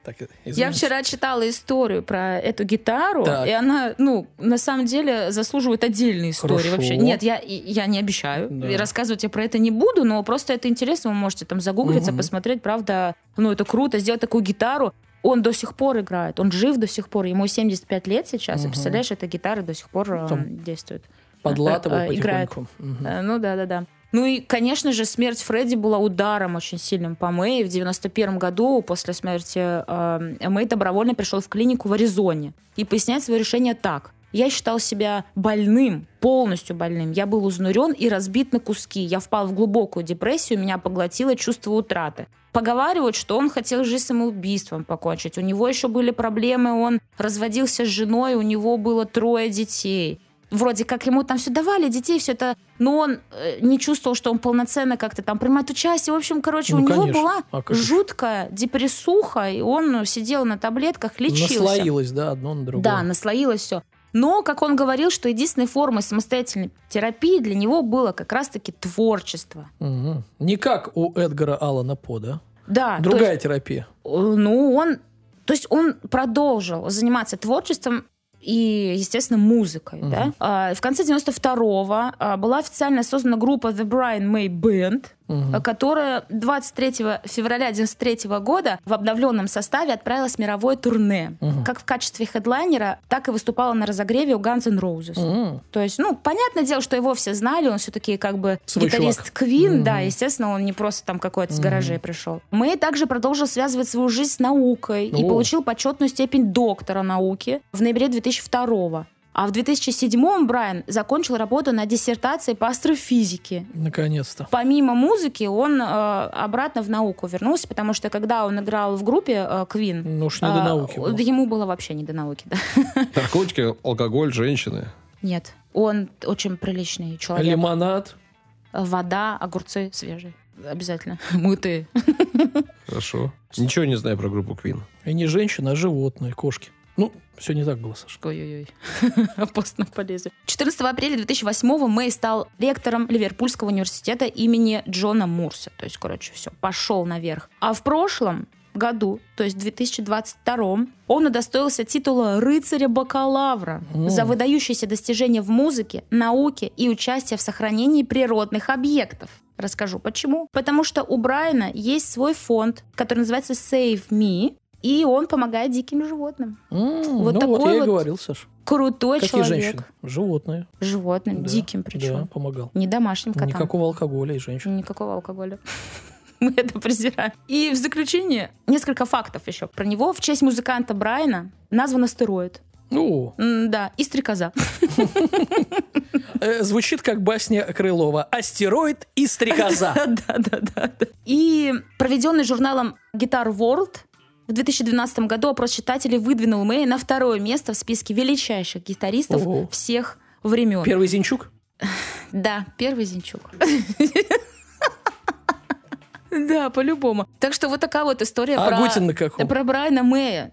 Speaker 2: Так,
Speaker 3: я вчера читала историю про эту гитару,
Speaker 2: Так.
Speaker 3: и она, ну, на самом деле заслуживает отдельной истории
Speaker 2: Хорошо.
Speaker 3: вообще. Нет, я, и- я не обещаю,
Speaker 2: Да.
Speaker 3: и рассказывать я про это не буду, но просто это интересно, вы можете там загуглиться,
Speaker 2: Мгм.
Speaker 3: посмотреть, правда, ну, это круто, сделать такую гитару. Он до сих пор играет, он жив до сих пор, ему 75 лет сейчас, и
Speaker 2: Мгм.
Speaker 3: представляешь, эта гитара до сих пор э,
Speaker 2: Там
Speaker 3: действует.
Speaker 2: Подлатывал
Speaker 3: э, играет.
Speaker 2: потихоньку. Мгм.
Speaker 3: Э, Ну да, да, да. Ну и, конечно же, смерть Фредди была ударом очень сильным по Мэй. В 91 году после смерти э, Мэй добровольно пришел в клинику в Аризоне и поясняет свое решение так. Я считал себя больным, полностью больным. Я был узнурен и разбит на куски. Я впал в глубокую депрессию, меня поглотило чувство утраты. Поговаривают, что он хотел жизнь самоубийством покончить. У него еще были проблемы, он разводился с женой, у него было трое детей вроде как ему там все давали, детей, все это, но он э, не чувствовал, что он полноценно как-то там принимает участие. В общем, короче,
Speaker 2: Ну,
Speaker 3: у него
Speaker 2: конечно.
Speaker 3: была
Speaker 2: А как
Speaker 3: жуткая депрессуха, и он сидел на таблетках, лечился.
Speaker 2: Наслоилось, да, одно на другое.
Speaker 3: Да, наслоилось все. Но, как он говорил, что единственной формой самостоятельной терапии для него было как раз-таки творчество.
Speaker 2: Мгм. Не как у Эдгара Аллана По, да?
Speaker 3: Да,
Speaker 2: Другая
Speaker 3: есть,
Speaker 2: терапия.
Speaker 3: э, ну, он, то есть он продолжил заниматься творчеством и, естественно, музыкой.
Speaker 2: Мгм.
Speaker 3: Да? А, В конце 92-го а, была официально создана группа The Brian May Band, А, которая 23 февраля 93 года в обновленном составе отправилась в мировое турне.
Speaker 2: Мгм.
Speaker 3: Как в качестве хедлайнера, так и выступала на разогреве у Guns N' Roses.
Speaker 2: М.
Speaker 3: То есть, ну, понятное дело, что его все знали, он все-таки как бы
Speaker 2: Свой
Speaker 3: гитарист. Квин, да,
Speaker 2: Мгм.
Speaker 3: естественно, он не просто там какой-то с
Speaker 2: Мгм.
Speaker 3: гаражей пришел. Мэй также продолжил связывать свою жизнь с наукой и
Speaker 2: О.
Speaker 3: получил почетную степень доктора науки в ноябре 2002 а в 2007 Брайан закончил работу над диссертацией по астрофизике.
Speaker 2: Наконец-то.
Speaker 3: Помимо музыки, он э, обратно в науку вернулся, потому что когда он играл в группе э, Queen,
Speaker 2: Ну уж не до
Speaker 3: а,
Speaker 2: науки. было.
Speaker 3: ему было вообще не до науки, да.
Speaker 1: Наркотики, алкоголь, женщины.
Speaker 3: Нет, он очень приличный человек.
Speaker 2: Лимонад.
Speaker 3: Вода, огурцы свежие. Обязательно. Мытые.
Speaker 1: Хорошо. Ничего не знаю про группу Queen.
Speaker 2: И не женщина, а животные, кошки. Ну, все не так было, Саша.
Speaker 3: Ой-ой-ой. Опасно полезу. 14 апреля 2008 Мэй стал ректором Ливерпульского университета имени Джона Мурса. То есть, короче, все, пошел наверх. А в прошлом году, то есть в 2022 он удостоился титула рыцаря-бакалавра за выдающиеся достижения в музыке, науке и участие в сохранении природных объектов. Расскажу почему. Потому что у Брайана есть свой фонд, который называется Save Me, и он помогает диким животным.
Speaker 2: М,
Speaker 3: Вот
Speaker 2: ну
Speaker 3: такой
Speaker 2: вот я и
Speaker 3: вот
Speaker 2: говорил, Саша.
Speaker 3: Крутой
Speaker 2: Какие
Speaker 3: человек.
Speaker 2: женщины? Животные.
Speaker 3: Животным,
Speaker 2: Да,
Speaker 3: диким
Speaker 2: Да,
Speaker 3: причем.
Speaker 2: помогал.
Speaker 3: Не домашним котам.
Speaker 2: Никакого алкоголя и женщин.
Speaker 3: Никакого алкоголя. Мы это презираем. И в заключение несколько фактов еще про него. В честь музыканта Брайана назван астероид. М, Да, и стрекоза.
Speaker 2: э, звучит как басня Крылова. Астероид и стрекоза.
Speaker 3: Да, да, да. да. И проведенный журналом Guitar World в 2012 году опрос читателей выдвинул Мэй на второе место в списке величайших гитаристов
Speaker 2: Ого.
Speaker 3: всех времен.
Speaker 2: Первый Зинчук?
Speaker 3: Да, первый Зинчук. Да, по-любому. Так что вот такая вот история
Speaker 2: А
Speaker 3: про,
Speaker 2: Агутин на каком?
Speaker 3: про Брайана Мэя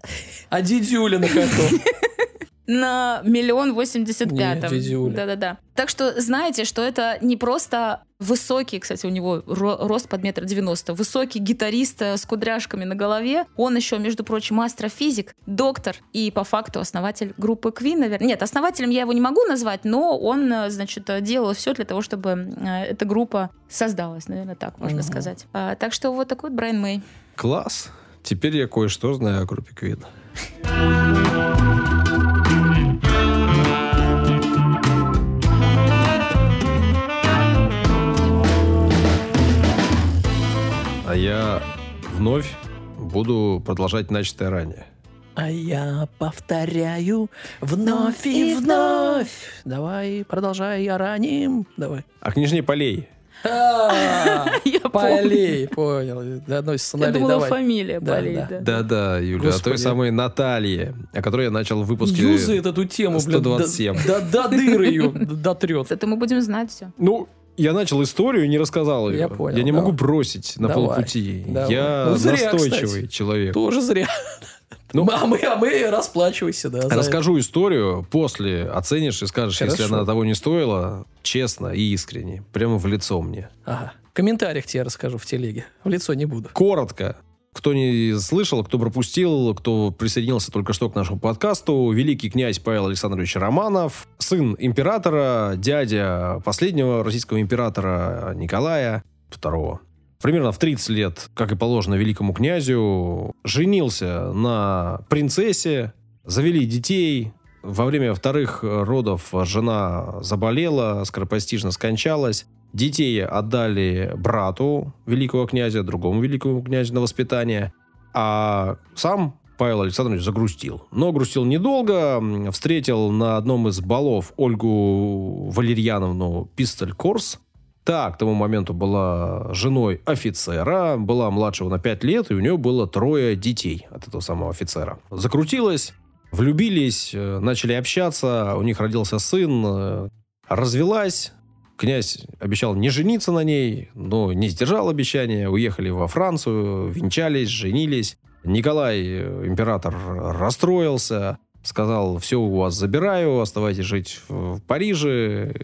Speaker 2: А Дидюля на каком?
Speaker 3: на миллион восемьдесят пятом. Да-да-да. Так что знаете, что это не просто высокий, кстати, у него ро- рост под метр девяносто, высокий гитарист э, с кудряшками на голове. Он еще, между прочим, астрофизик, доктор и по факту основатель группы Queen, наверное. Нет, основателем я его не могу назвать, но он, э, значит, делал все для того, чтобы э, эта группа создалась, наверное, так можно
Speaker 2: Мгм.
Speaker 3: сказать. А, так что вот такой вот Брайан Мэй.
Speaker 1: Класс. Теперь я кое-что знаю о группе Queen. А я вновь буду продолжать начатое ранее.
Speaker 2: А я повторяю вновь и вновь. Давай, продолжай, я раним. Давай.
Speaker 1: А княжне Полей.
Speaker 2: А,
Speaker 3: Я.
Speaker 2: Полей, понял. Да, относится
Speaker 3: Я
Speaker 2: Налей,
Speaker 3: думала, фамилия
Speaker 2: Да,
Speaker 3: Полей,
Speaker 2: да.
Speaker 3: да.
Speaker 1: Да-да, Юля, о той
Speaker 2: Господи.
Speaker 1: самой Наталье, о которой я начал в выпуске.
Speaker 2: Юзает эту тему, блин, до-
Speaker 1: 127.
Speaker 2: до, до дыры ее дотрет.
Speaker 3: Это мы будем знать все.
Speaker 1: Ну, я начал историю и не рассказал ее.
Speaker 2: Я понял,
Speaker 1: не
Speaker 2: давай.
Speaker 1: могу бросить на
Speaker 2: Давай,
Speaker 1: полпути.
Speaker 2: давай.
Speaker 1: Я
Speaker 2: Ну, зря,
Speaker 1: настойчивый
Speaker 2: кстати.
Speaker 1: человек.
Speaker 2: Тоже зря.
Speaker 1: Ну,
Speaker 2: а, мы, а мы расплачивайся, да.
Speaker 1: Расскажу историю, после оценишь и скажешь, если
Speaker 2: Хорошо.
Speaker 1: она того не стоила, честно и искренне, прямо в лицо мне.
Speaker 2: это. Ага. В комментариях тебе расскажу в телеге. В лицо не буду.
Speaker 1: Коротко. Кто не слышал, кто пропустил, кто присоединился только что к нашему подкасту, великий князь Павел Александрович Романов, сын императора, дядя последнего российского императора Николая II. Примерно в 30 лет, как и положено великому князю, женился на принцессе, завели детей. Во время вторых родов жена заболела, скоропостижно скончалась. Детей отдали брату великого князя, другому великому князю на воспитание. А сам Павел Александрович загрустил. Но грустил недолго. Встретил на одном из балов Ольгу Валерьяновну Пистоль-Корс. Та к тому моменту была женой офицера, была младшего на 5 лет, и у нее было трое детей от этого самого офицера. Закрутилась, влюбились, э, начали общаться, у них родился сын, э, развелась. Князь обещал не жениться на ней, но не сдержал обещания, уехали во Францию, венчались, женились. Николай, э, император, расстроился, сказал, все у вас забираю, оставайтесь жить в Париже,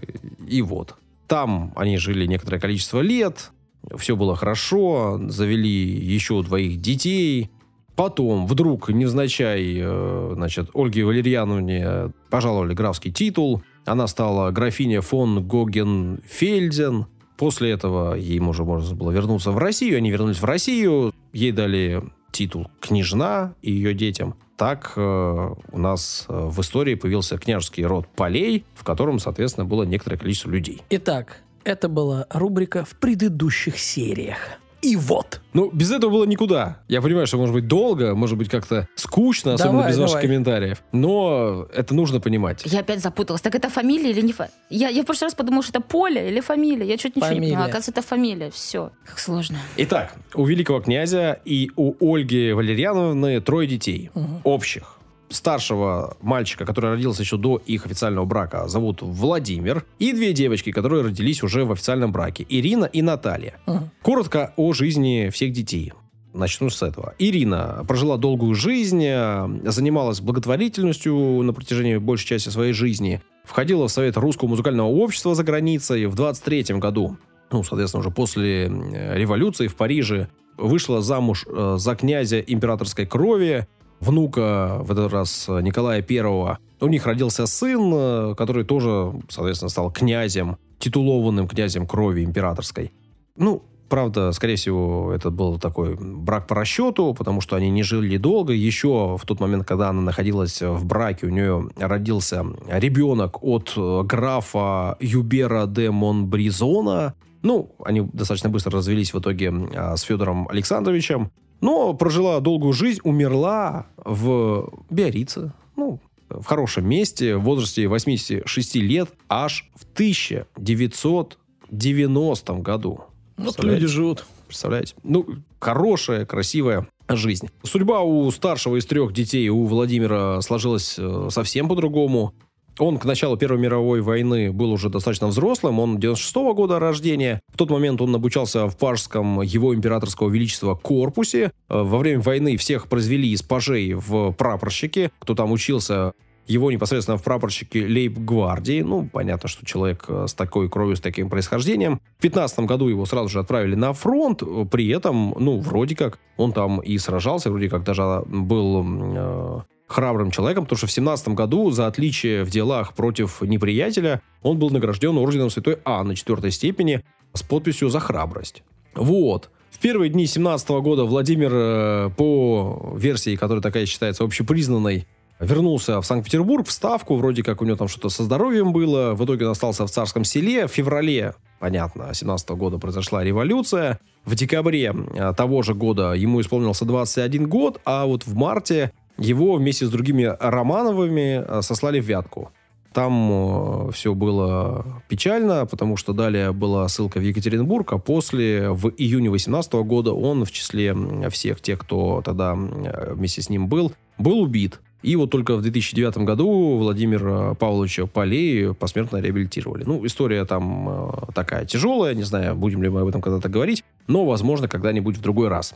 Speaker 1: и вот. Там они жили некоторое количество лет, все было хорошо, завели еще двоих детей. Потом вдруг невзначай, э, значит, Ольге Валерьяновне пожаловали графский титул. Она стала графиня фон Гогенфельден. После этого ей уже можно было вернуться в Россию. Они вернулись в Россию. Ей дали титул княжна и ее детям. Так э, у нас э, в истории появился княжеский род полей, в котором, соответственно, было некоторое количество людей.
Speaker 2: Итак, это была рубрика в предыдущих сериях. И вот.
Speaker 1: Ну, без этого было никуда. Я понимаю, что может быть долго, может быть как-то скучно, особенно
Speaker 2: Давай,
Speaker 1: без ваших
Speaker 2: давай.
Speaker 1: комментариев. Но это нужно понимать.
Speaker 3: Я опять запуталась. Так это фамилия или не фамилия? Я, я в прошлый раз подумала, что это поле или фамилия. Я чуть ничего не
Speaker 2: Фамилия.
Speaker 3: поняла. Оказывается, это фамилия. Все. Как сложно.
Speaker 1: Итак, у великого князя и у Ольги Валерьяновны трое детей общих. Старшего мальчика, который родился еще до их официального брака, зовут Владимир. И две девочки, которые родились уже в официальном браке. Ирина и Наталья.
Speaker 2: Мгм.
Speaker 1: Коротко о жизни всех детей. Начну с этого. Ирина прожила долгую жизнь, э, занималась благотворительностью на протяжении большей части своей жизни, входила в совет русского музыкального общества за границей в 23 году. Ну, соответственно, уже после э, революции в Париже вышла замуж э, за князя императорской крови, внука, в этот раз э, Николая I. У них родился сын, э, который тоже, соответственно, стал князем, титулованным князем крови императорской. Ну, правда, скорее всего, это был такой брак по расчету, потому что они не жили долго. Еще в тот момент, когда она находилась в браке, у нее родился ребенок от э, графа Юбера де Монбризона. Ну, они достаточно быстро развелись в итоге а, с Федором Александровичем. Но прожила долгую жизнь, умерла в Биорице. Ну, в хорошем месте, в возрасте 86 лет, аж в 1990 году.
Speaker 2: Вот люди живут.
Speaker 1: Представляете? Ну, хорошая, красивая жизнь. Судьба у старшего из трех детей, у Владимира, сложилась э, совсем по-другому. Он к началу Первой мировой войны был уже достаточно взрослым, он 96 года рождения. В тот момент он обучался в Пажском его императорского величества корпусе. Э, Во время войны всех произвели из пажей в прапорщики. Кто там учился, его непосредственно в прапорщике лейб-гвардии. Ну, понятно, что человек э, с такой кровью, с таким происхождением. В 15 году его сразу же отправили на фронт. При этом, ну, вроде как, он там и сражался, вроде как даже был э, храбрым человеком, потому что в 17 году за отличие в делах против неприятеля он был награжден орденом Святой Анны четвертой степени с подписью «За храбрость». Вот. В первые дни 17 года Владимир, э, по версии, которая такая считается общепризнанной, вернулся в Санкт-Петербург в Ставку, вроде как у него там что-то со здоровьем было, в итоге он остался в Царском селе. В феврале, понятно, 17 года произошла революция. В декабре э, того же года ему исполнился 21 год, а вот в марте его вместе с другими Романовыми э, сослали в Вятку. Там все было печально, потому что далее была ссылка в Екатеринбург, а после, в июне 18 года, он в числе всех тех, кто тогда м, вместе с ним был, был убит. И вот только в 2009 году Владимира Павловича Полей посмертно реабилитировали. Ну, история там э, такая тяжелая, не знаю, будем ли мы об этом когда-то говорить, но, возможно, когда-нибудь в другой раз.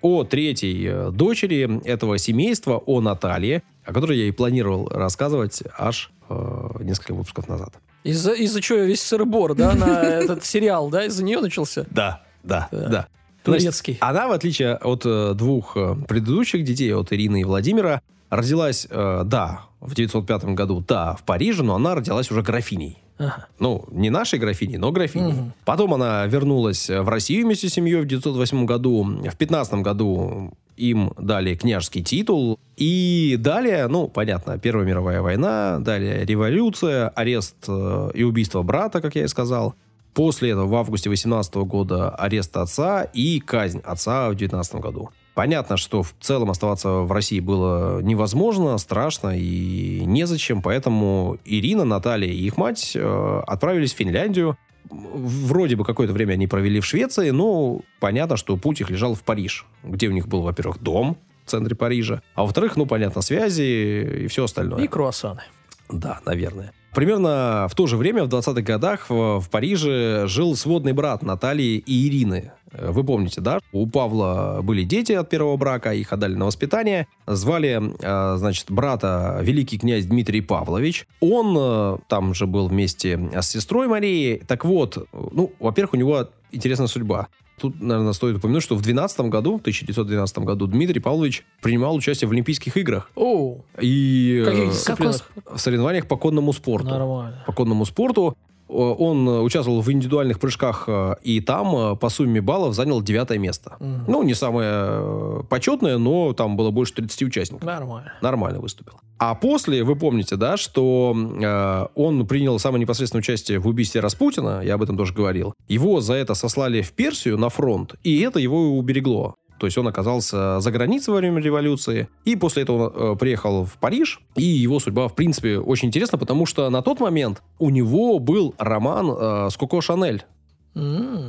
Speaker 1: О третьей э, дочери этого семейства, о Наталье, о которой я и планировал рассказывать аж э, несколько выпусков назад.
Speaker 2: Из-за из чего весь сырбор, да, на этот сериал, да, из-за нее начался?
Speaker 1: Да, да,
Speaker 2: Да. Турецкий.
Speaker 1: она, в отличие от э, двух э, предыдущих детей, от Ирины и Владимира, родилась, да, в 905 году, да, в Париже, но она родилась уже графиней.
Speaker 2: Ага.
Speaker 1: Ну, не нашей графиней, но графиней.
Speaker 2: Мгм.
Speaker 1: Потом она вернулась в Россию вместе с семьей в 908 году. В 15 году им дали княжеский титул. И далее, ну, понятно, Первая мировая война, далее революция, арест э, и убийство брата, как я и сказал. После этого в августе 18 года арест отца и казнь отца в 19 году. Понятно, что в целом оставаться в России было невозможно, страшно и незачем, поэтому Ирина, Наталья и их мать э, отправились в Финляндию. Вроде бы какое-то время они провели в Швеции, но понятно, что путь их лежал в Париж, где у них был, во-первых, дом в центре Парижа, а во-вторых, ну, понятно, связи и все остальное.
Speaker 2: И круассаны.
Speaker 1: Да, наверное. Примерно в то же время, в 20-х годах, в, в Париже жил сводный брат Натальи и Ирины. Э, Вы помните, да? У Павла были дети от первого брака, их отдали на воспитание. Звали, э, значит, брата великий князь Дмитрий Павлович. Он э, там же был вместе с сестрой Марией. Так вот, ну, во-первых, у него интересная судьба. Тут, наверное, стоит упомянуть, что в 2012 году, в 1912 году, Дмитрий Павлович принимал участие в Олимпийских играх.
Speaker 2: О,
Speaker 1: И э, в соревнованиях по конному спорту.
Speaker 2: Нормально.
Speaker 1: По конному спорту. Э, Он э, участвовал в индивидуальных прыжках, э, и там по сумме баллов занял девятое место.
Speaker 2: Мгм.
Speaker 1: Ну, не самое почетное, но там было больше 30 участников.
Speaker 2: Нормально.
Speaker 1: Нормально выступил. А после, вы помните, да, что э, он принял самое непосредственное участие в убийстве Распутина, я об этом тоже говорил. Его за это сослали в Персию на фронт, и это его уберегло. То есть он оказался за границей во время революции, и после этого он э, приехал в Париж, и его судьба, в принципе, очень интересна, потому что на тот момент у него был роман э, с Коко Шанель.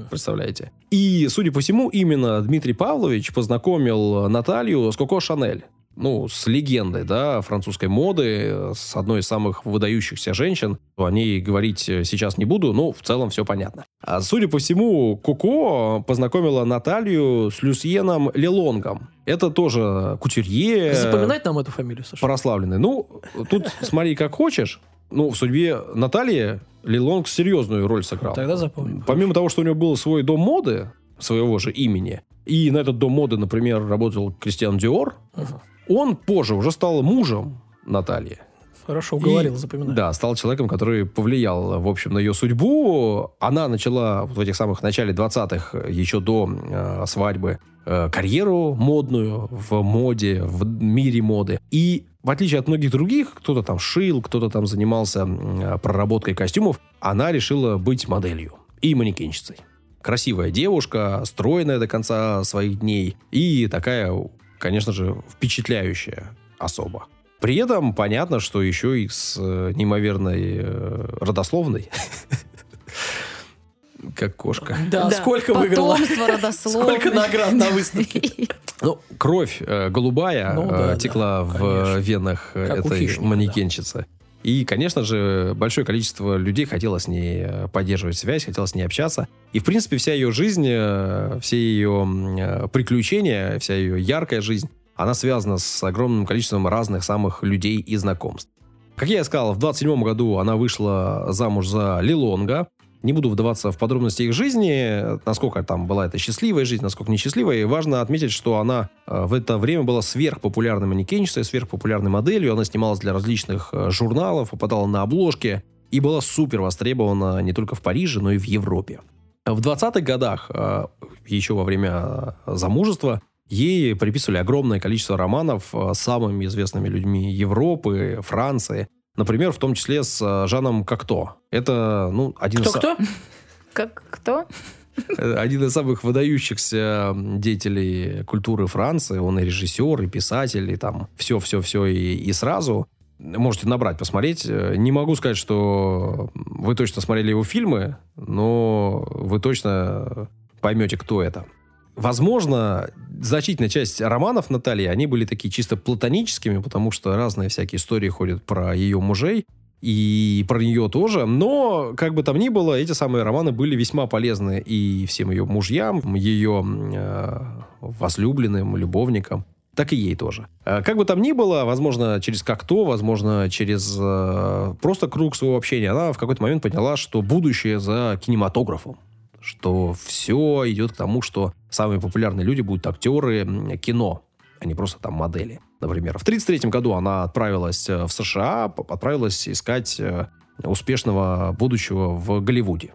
Speaker 1: Представляете? И, судя по всему, именно Дмитрий Павлович познакомил Наталью с Коко Шанель. Ну, с легендой, да, французской моды, с одной из самых выдающихся женщин. О ней говорить э, сейчас не буду, но в целом все понятно. А, судя по всему, Коко познакомила Наталью с Люсьеном Лелонгом. Это тоже кутюрье.
Speaker 2: Запоминать нам эту фамилию, Саша?
Speaker 1: Прославленный. Ну, тут смотри, как хочешь. Ну, в судьбе Натальи Лилонг серьезную роль сыграл.
Speaker 2: Тогда запомним.
Speaker 1: Помимо того, что у него был свой дом моды, своего же имени, и на этот дом моды, например, работал Кристиан Диор,
Speaker 2: Ага.
Speaker 1: Он позже уже стал мужем Натальи.
Speaker 2: Хорошо, уговорил,
Speaker 1: И,
Speaker 2: запоминаю.
Speaker 1: Да, стал человеком, который повлиял, в общем, на ее судьбу. Она начала вот в этих самых начале 20-х, еще до э, свадьбы, э, карьеру модную в моде, в мире моды. И в отличие от многих других, кто-то там шил, кто-то там занимался м, проработкой костюмов, она решила быть моделью и манекенщицей. Красивая девушка, стройная до конца своих дней и такая, конечно же, впечатляющая особа. При этом понятно, что еще и с э, неимоверной э, родословной. Как кошка.
Speaker 2: Да, сколько выиграла?
Speaker 3: Потомство родословное.
Speaker 2: Сколько наград на выставке?
Speaker 1: Ну, кровь э, голубая
Speaker 2: Ну
Speaker 1: э, текла
Speaker 2: да,
Speaker 1: в
Speaker 2: конечно.
Speaker 1: венах
Speaker 2: Как
Speaker 1: этой
Speaker 2: хищника,
Speaker 1: манекенщицы. И, конечно же, большое количество людей хотело с ней э, поддерживать связь, хотело с ней общаться. И, в принципе, вся ее жизнь, э, все ее э, приключения, вся ее яркая жизнь, она связана с огромным количеством разных самых людей и знакомств. Как я и сказал, в 27 году она вышла замуж за Лилонга. Не буду вдаваться в подробности их жизни, насколько там была это счастливая жизнь, насколько несчастливая. И важно отметить, что она э, в это время была сверхпопулярной манекенщицей, сверхпопулярной моделью. Она снималась для различных э, журналов, попадала на обложки и была супер востребована не только в Париже, но и в Европе. В 20-х годах, э, еще во время замужества, ей приписывали огромное количество романов с самыми известными людьми Европы, Франции. Например, в том числе с э, Жаном Кокто. Это, ну, один, из, са-
Speaker 2: Кто-кто?
Speaker 3: Как кто?
Speaker 1: э, один из самых выдающихся деятелей культуры Франции. Он и режиссер, и писатель, и там все-все-все и, и сразу. Можете набрать, посмотреть. Э, Не могу сказать, что вы точно смотрели его фильмы, но вы точно поймете, кто это. Возможно, значительная часть романов Натальи, они были такие чисто платоническими, потому что разные всякие истории ходят про ее мужей и про нее тоже. Но, как бы там ни было, эти самые романы были весьма полезны и всем ее мужьям, ее э, возлюбленным, любовникам, так и ей тоже. Э, Как бы там ни было, возможно, через как-то, возможно, через э, просто круг своего общения, она в какой-то момент поняла, что будущее за кинематографом что все идет к тому, что самые популярные люди будут актеры кино, а не просто там модели. Например, в 1933 году она отправилась э, в США, отправилась искать э, успешного будущего в Голливуде.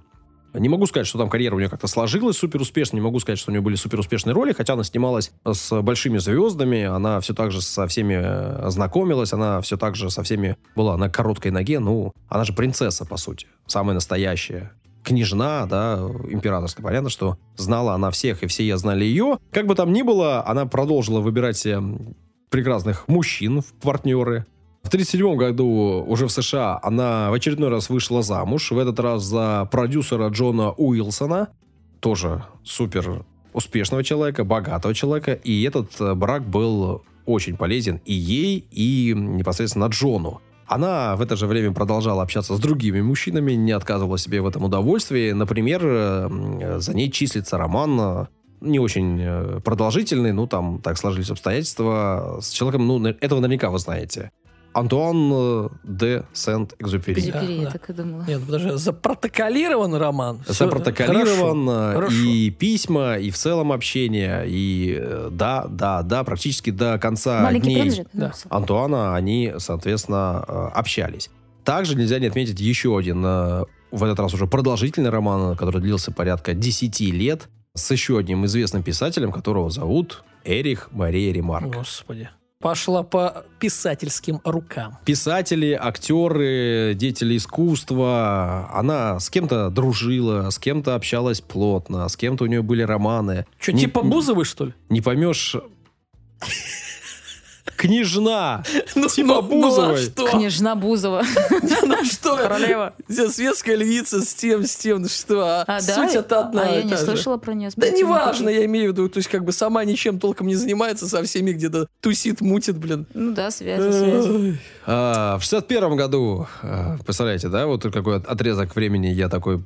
Speaker 1: Не могу сказать, что там карьера у нее как-то сложилась супер успешно, не могу сказать, что у нее были супер успешные роли, хотя она снималась с большими звездами, она все так же со всеми э, знакомилась, она все так же со всеми была на короткой ноге, ну, она же принцесса, по сути, самая настоящая княжна, да, императорская. Понятно, что знала она всех, и все знали ее. Как бы там ни было, она продолжила выбирать себе прекрасных мужчин в партнеры. В 1937 году уже в США она в очередной раз вышла замуж, в этот раз за продюсера Джона Уилсона, тоже супер успешного человека, богатого человека, и этот брак был очень полезен и ей, и непосредственно Джону. Она в это же время продолжала общаться с другими мужчинами, не отказывала себе в этом удовольствии. Например, за ней числится роман э, не очень э, продолжительный, ну, там так сложились обстоятельства, с человеком, ну, этого наверняка вы знаете. Антуан э, де Сент-Экзюпери.
Speaker 3: Экзюпери, я
Speaker 2: да.
Speaker 3: так и думала.
Speaker 2: Нет, подожди, запротоколирован роман.
Speaker 1: Запротоколирован
Speaker 2: хорошо,
Speaker 1: э,
Speaker 2: хорошо.
Speaker 1: и письма, и в целом общение, и э, да, да, да, практически до конца
Speaker 3: Маленький
Speaker 1: дней
Speaker 2: Да.
Speaker 3: написал.
Speaker 1: Антуана они, соответственно, общались. Также нельзя не отметить еще один, в этот раз уже продолжительный роман, который длился порядка 10 лет, с еще одним известным писателем, которого зовут Эрих Мария Ремарк.
Speaker 2: Господи. Пошла по писательским рукам.
Speaker 1: Писатели, актеры, деятели искусства. Она с кем-то дружила, с кем-то общалась плотно, с кем-то у нее были романы.
Speaker 2: Что,
Speaker 1: Не-
Speaker 2: типа Бузовой, что ли?
Speaker 1: Не поймешь... Княжна!
Speaker 2: Ну,
Speaker 1: Типа
Speaker 2: ну, ну, а
Speaker 1: Бузовой.
Speaker 2: что?
Speaker 3: Княжна Бузова.
Speaker 2: Ну что?
Speaker 3: Королева.
Speaker 2: Светская львица с тем, с тем, ну что? а?
Speaker 3: А?
Speaker 2: Суть это одна
Speaker 3: А я не слышала про нее.
Speaker 2: Да неважно, я имею в виду, то есть как бы сама ничем толком не занимается, со всеми где-то тусит, мутит, блин.
Speaker 3: Ну да, связи, связи.
Speaker 1: А, в 61 году, а, представляете, да, вот какой от- отрезок времени я такой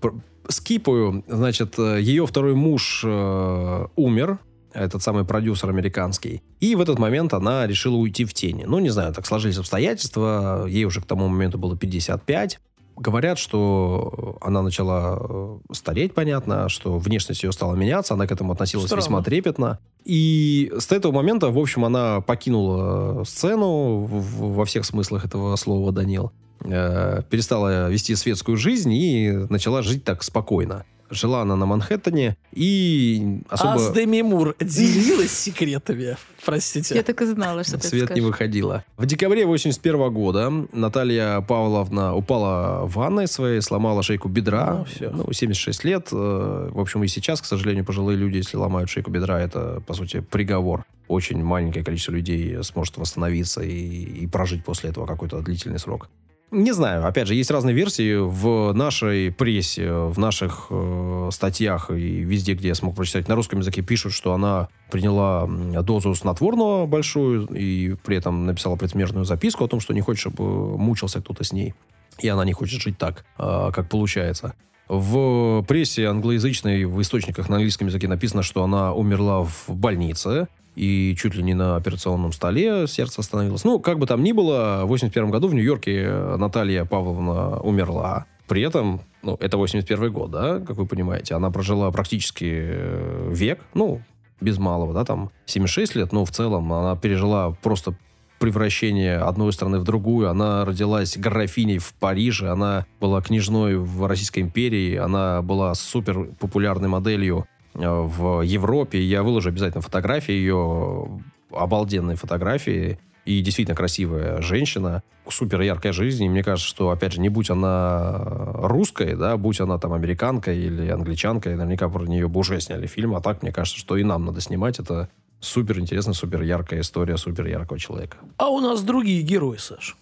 Speaker 1: скипаю. Значит, э, ее второй муж э, умер, этот самый продюсер американский. И в этот момент она решила уйти в тени. Ну, не знаю, так сложились обстоятельства. Ей уже к тому моменту было 55. Говорят, что она начала э, стареть, понятно, что внешность ее стала меняться, она к этому относилась
Speaker 2: Странно.
Speaker 1: весьма трепетно. И с этого момента, в общем, она покинула сцену в- в- во всех смыслах этого слова, Данил. Э, перестала вести светскую жизнь и начала жить так спокойно. Жила она на Манхэттене и особо
Speaker 2: А с Деми Мур делилась секретами,
Speaker 3: Я
Speaker 2: простите.
Speaker 3: так и знала, что
Speaker 1: в
Speaker 3: ты
Speaker 1: свет не выходила. В декабре 81 года Наталья Павловна упала в ванной своей, сломала шейку бедра.
Speaker 2: Ну.
Speaker 1: Ну, 76 лет. Э, В общем, и сейчас, к сожалению, пожилые люди, если ломают шейку бедра, это, по сути, приговор. Очень маленькое количество людей сможет восстановиться и, и прожить после этого какой-то длительный срок. Не знаю, опять же, есть разные версии в нашей прессе, в наших э, статьях и везде, где я смог прочитать. На русском языке пишут, что она приняла дозу снотворного большую и при этом написала предсмертную записку о том, что не хочет, чтобы мучился кто-то с ней. И она не хочет жить так, э, как получается. В прессе англоязычной, в источниках на английском языке написано, что она умерла в больнице, и чуть ли не на операционном столе сердце остановилось. Ну, как бы там ни было, в 81 году в Нью-Йорке э, Наталья Павловна умерла. При этом, ну, это 81 год, да, как вы понимаете, она прожила практически э, век, ну, без малого, да, там 76 лет, но в целом она пережила просто превращение одной страны в другую. Она родилась графиней в Париже, она была княжной в Российской империи, она была супер популярной моделью в Европе. Я выложу обязательно фотографии ее, обалденные фотографии. И действительно красивая женщина, супер яркая жизнь. И мне кажется, что, опять же, не будь она русской, да, будь она там американкой или англичанкой, наверняка про нее бы уже сняли фильм. А так, мне кажется, что и нам надо снимать. Это супер интересная, супер яркая история супер яркого человека.
Speaker 2: А у нас другие герои, Саш.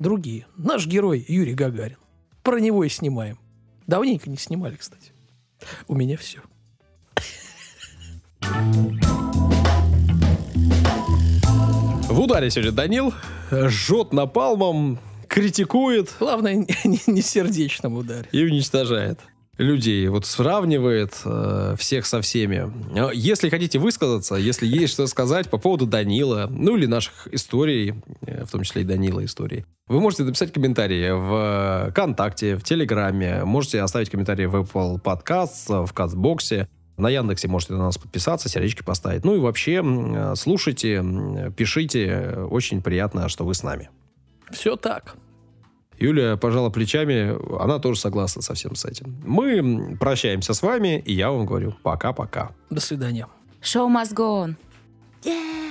Speaker 2: Другие. Наш герой Юрий Гагарин. Про него и снимаем. Давненько не снимали, кстати. У меня все.
Speaker 1: В ударе сегодня Данил жжет напалмом, критикует
Speaker 2: Главное, не, не- сердечном ударе.
Speaker 1: и уничтожает людей. Вот сравнивает э, всех со всеми. А Если хотите высказаться, если есть что сказать по поводу Данила, ну или наших историй, э, в том числе и Данила истории, вы можете написать комментарии в э, ВКонтакте, в Телеграме, можете оставить комментарии в Apple Podcasts, в Кастбоксе, на Яндексе можете на нас подписаться, сердечки поставить. Ну и вообще э, слушайте, пишите. Очень приятно, что вы с нами.
Speaker 2: Все так.
Speaker 1: Юлия пожала плечами, она тоже согласна со всем с этим. Мы прощаемся с вами, и я вам говорю пока-пока.
Speaker 2: До свидания.
Speaker 3: Show must go on. Yeah.